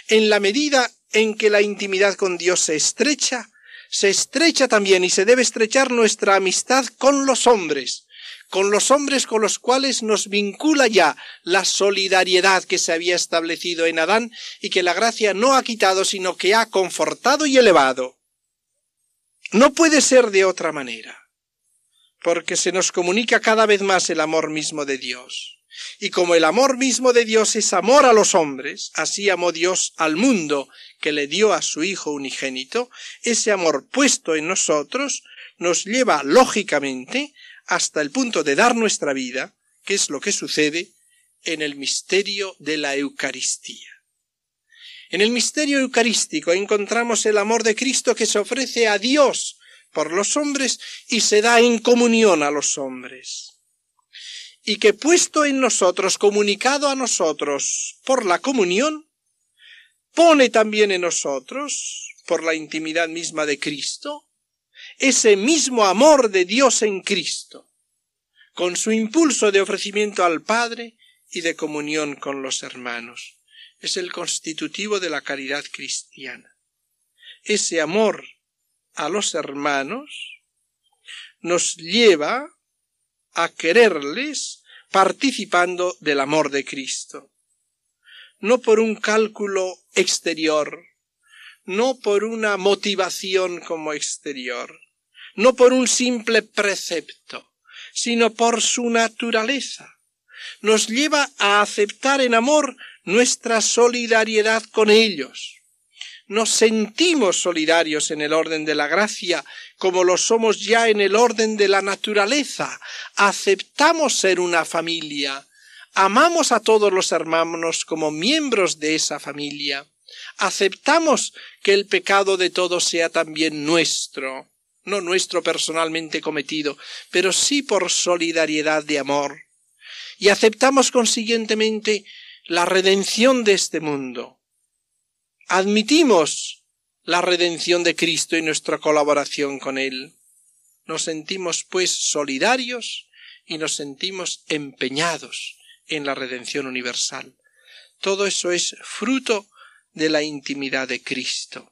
en la medida en que la intimidad con Dios se estrecha, se estrecha también y se debe estrechar nuestra amistad con los hombres, con los hombres con los cuales nos vincula ya la solidaridad que se había establecido en Adán y que la gracia no ha quitado, sino que ha confortado y elevado. No puede ser de otra manera, porque se nos comunica cada vez más el amor mismo de Dios. Y como el amor mismo de Dios es amor a los hombres, así amó Dios al mundo que le dio a su Hijo unigénito, ese amor puesto en nosotros nos lleva lógicamente hasta el punto de dar nuestra vida, que es lo que sucede en el misterio de la Eucaristía. En el misterio eucarístico encontramos el amor de Cristo que se ofrece a Dios por los hombres y se da en comunión a los hombres. Y que puesto en nosotros, comunicado a nosotros por la comunión, pone también en nosotros, por la intimidad misma de Cristo, ese mismo amor de Dios en Cristo, con su impulso de ofrecimiento al Padre y de comunión con los hermanos. Es el constitutivo de la caridad cristiana. Ese amor a los hermanos nos lleva a quererles participando del amor de Cristo. No por un cálculo exterior, no por una motivación como exterior, no por un simple precepto, sino por su naturaleza. Nos lleva a aceptar en amor nuestra solidaridad con ellos, nos sentimos solidarios en el orden de la gracia, como lo somos ya en el orden de la naturaleza. Aceptamos ser una familia. Amamos a todos los hermanos como miembros de esa familia. Aceptamos que el pecado de todos sea también nuestro, no nuestro personalmente cometido, pero sí por solidaridad de amor. Y aceptamos consiguientemente la redención de este mundo admitimos la redención de Cristo y nuestra colaboración con Él. Nos sentimos, pues, solidarios y nos sentimos empeñados en la redención universal. Todo eso es fruto de la intimidad de Cristo.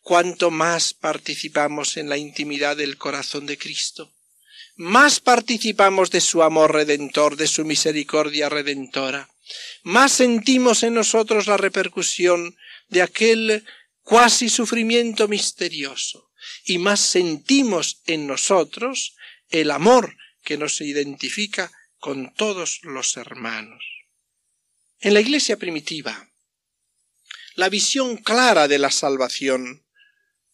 Cuanto más participamos en la intimidad del corazón de Cristo, más participamos de su amor redentor, de su misericordia redentora, más sentimos en nosotros la repercusión de aquel cuasi sufrimiento misterioso y más sentimos en nosotros el amor que nos identifica con todos los hermanos. En la iglesia primitiva, la visión clara de la salvación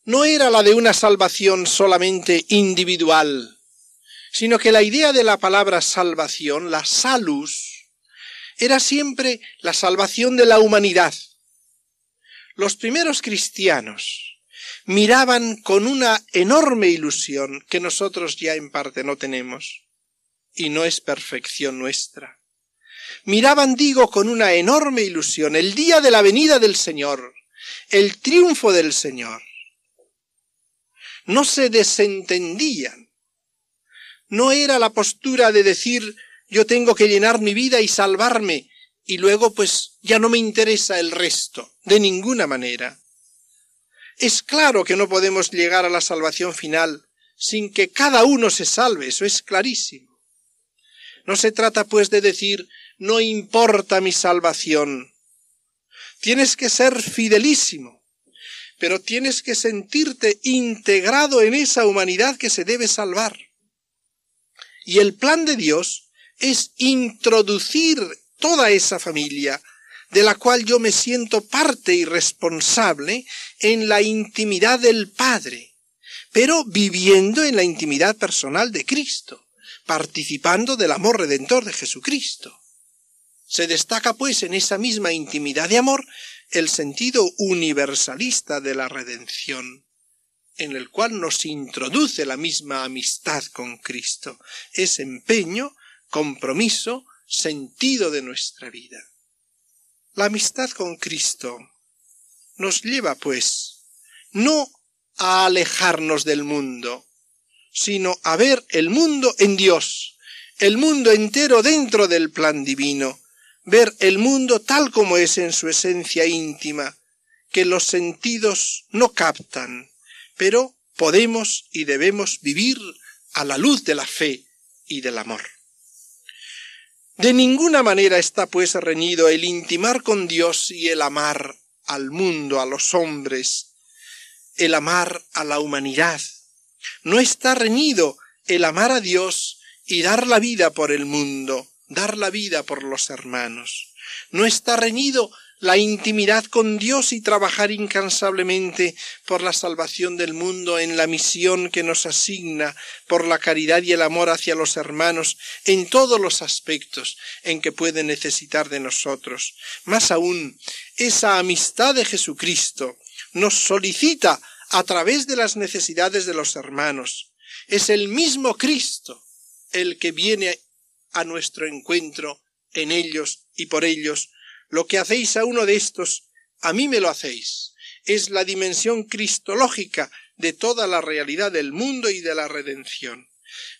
no era la de una salvación solamente individual, sino que la idea de la palabra salvación, la salus, era siempre la salvación de la humanidad, los primeros cristianos miraban con una enorme ilusión que nosotros ya en parte no tenemos, y no es perfección nuestra. Miraban, digo, con una enorme ilusión el día de la venida del Señor, el triunfo del Señor. No se desentendían. No era la postura de decir yo tengo que llenar mi vida y salvarme, y luego pues ya no me interesa el resto, de ninguna manera. Es claro que no podemos llegar a la salvación final sin que cada uno se salve, eso es clarísimo. No se trata pues de decir no importa mi salvación. Tienes que ser fidelísimo, pero tienes que sentirte integrado en esa humanidad que se debe salvar. Y el plan de Dios es introducir toda esa familia, de la cual yo me siento parte y responsable en la intimidad del Padre, pero viviendo en la intimidad personal de Cristo, participando del amor redentor de Jesucristo. Se destaca pues en esa misma intimidad de amor el sentido universalista de la redención, en el cual nos introduce la misma amistad con Cristo, es empeño, compromiso, sentido de nuestra vida. La amistad con Cristo nos lleva, pues, no a alejarnos del mundo, sino a ver el mundo en Dios, el mundo entero dentro del plan divino, ver el mundo tal como es en su esencia íntima, que los sentidos no captan, pero podemos y debemos vivir a la luz de la fe y del amor. De ninguna manera está pues reñido el intimar con Dios y el amar al mundo, a los hombres, el amar a la humanidad. No está reñido el amar a Dios y dar la vida por el mundo, dar la vida por los hermanos. No está reñido la intimidad con Dios y trabajar incansablemente por la salvación del mundo en la misión que nos asigna, por la caridad y el amor hacia los hermanos en todos los aspectos en que pueden necesitar de nosotros. Más aún, esa amistad de Jesucristo nos solicita a través de las necesidades de los hermanos. Es el mismo Cristo el que viene a nuestro encuentro en ellos y por ellos lo que hacéis a uno de estos, a mí me lo hacéis. Es la dimensión cristológica de toda la realidad del mundo y de la redención.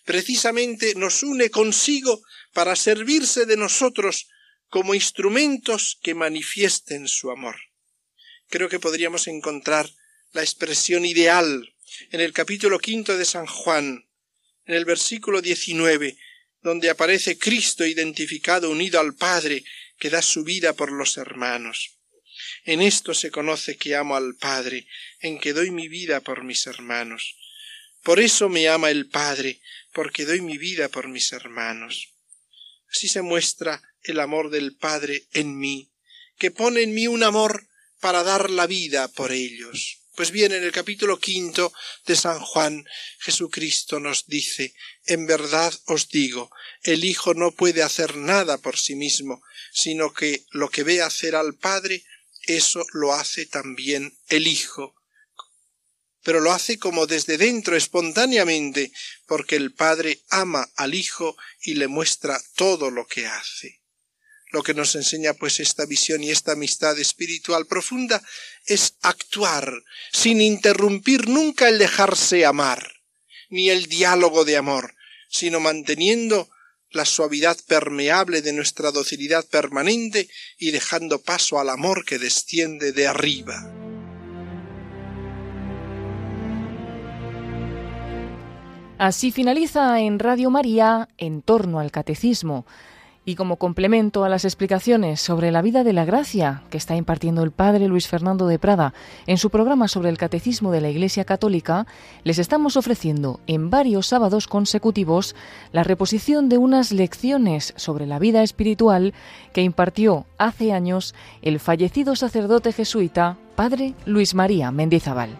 Precisamente nos une consigo para servirse de nosotros como instrumentos que manifiesten su amor. Creo que podríamos encontrar la expresión ideal en el capítulo quinto de San Juan, en el versículo diecinueve, donde aparece Cristo identificado unido al Padre que da su vida por los hermanos. En esto se conoce que amo al Padre, en que doy mi vida por mis hermanos. Por eso me ama el Padre, porque doy mi vida por mis hermanos. Así se muestra el amor del Padre en mí, que pone en mí un amor para dar la vida por ellos. Pues bien, en el capítulo quinto de San Juan, Jesucristo nos dice, en verdad os digo, el Hijo no puede hacer nada por sí mismo, sino que lo que ve hacer al Padre, eso lo hace también el Hijo. Pero lo hace como desde dentro, espontáneamente, porque el Padre ama al Hijo y le muestra todo lo que hace. Lo que nos enseña pues esta visión y esta amistad espiritual profunda es actuar sin interrumpir nunca el dejarse amar, ni el diálogo de amor, sino manteniendo la suavidad permeable de nuestra docilidad permanente y dejando paso al amor que desciende de arriba. Así finaliza en Radio María en torno al catecismo y como complemento a las explicaciones sobre la vida de la gracia que está impartiendo el padre Luis Fernando de Prada en su programa sobre el catecismo de la Iglesia Católica, les estamos ofreciendo en varios sábados consecutivos la reposición de unas lecciones sobre la vida espiritual que impartió hace años el fallecido sacerdote jesuita padre Luis María Mendizábal.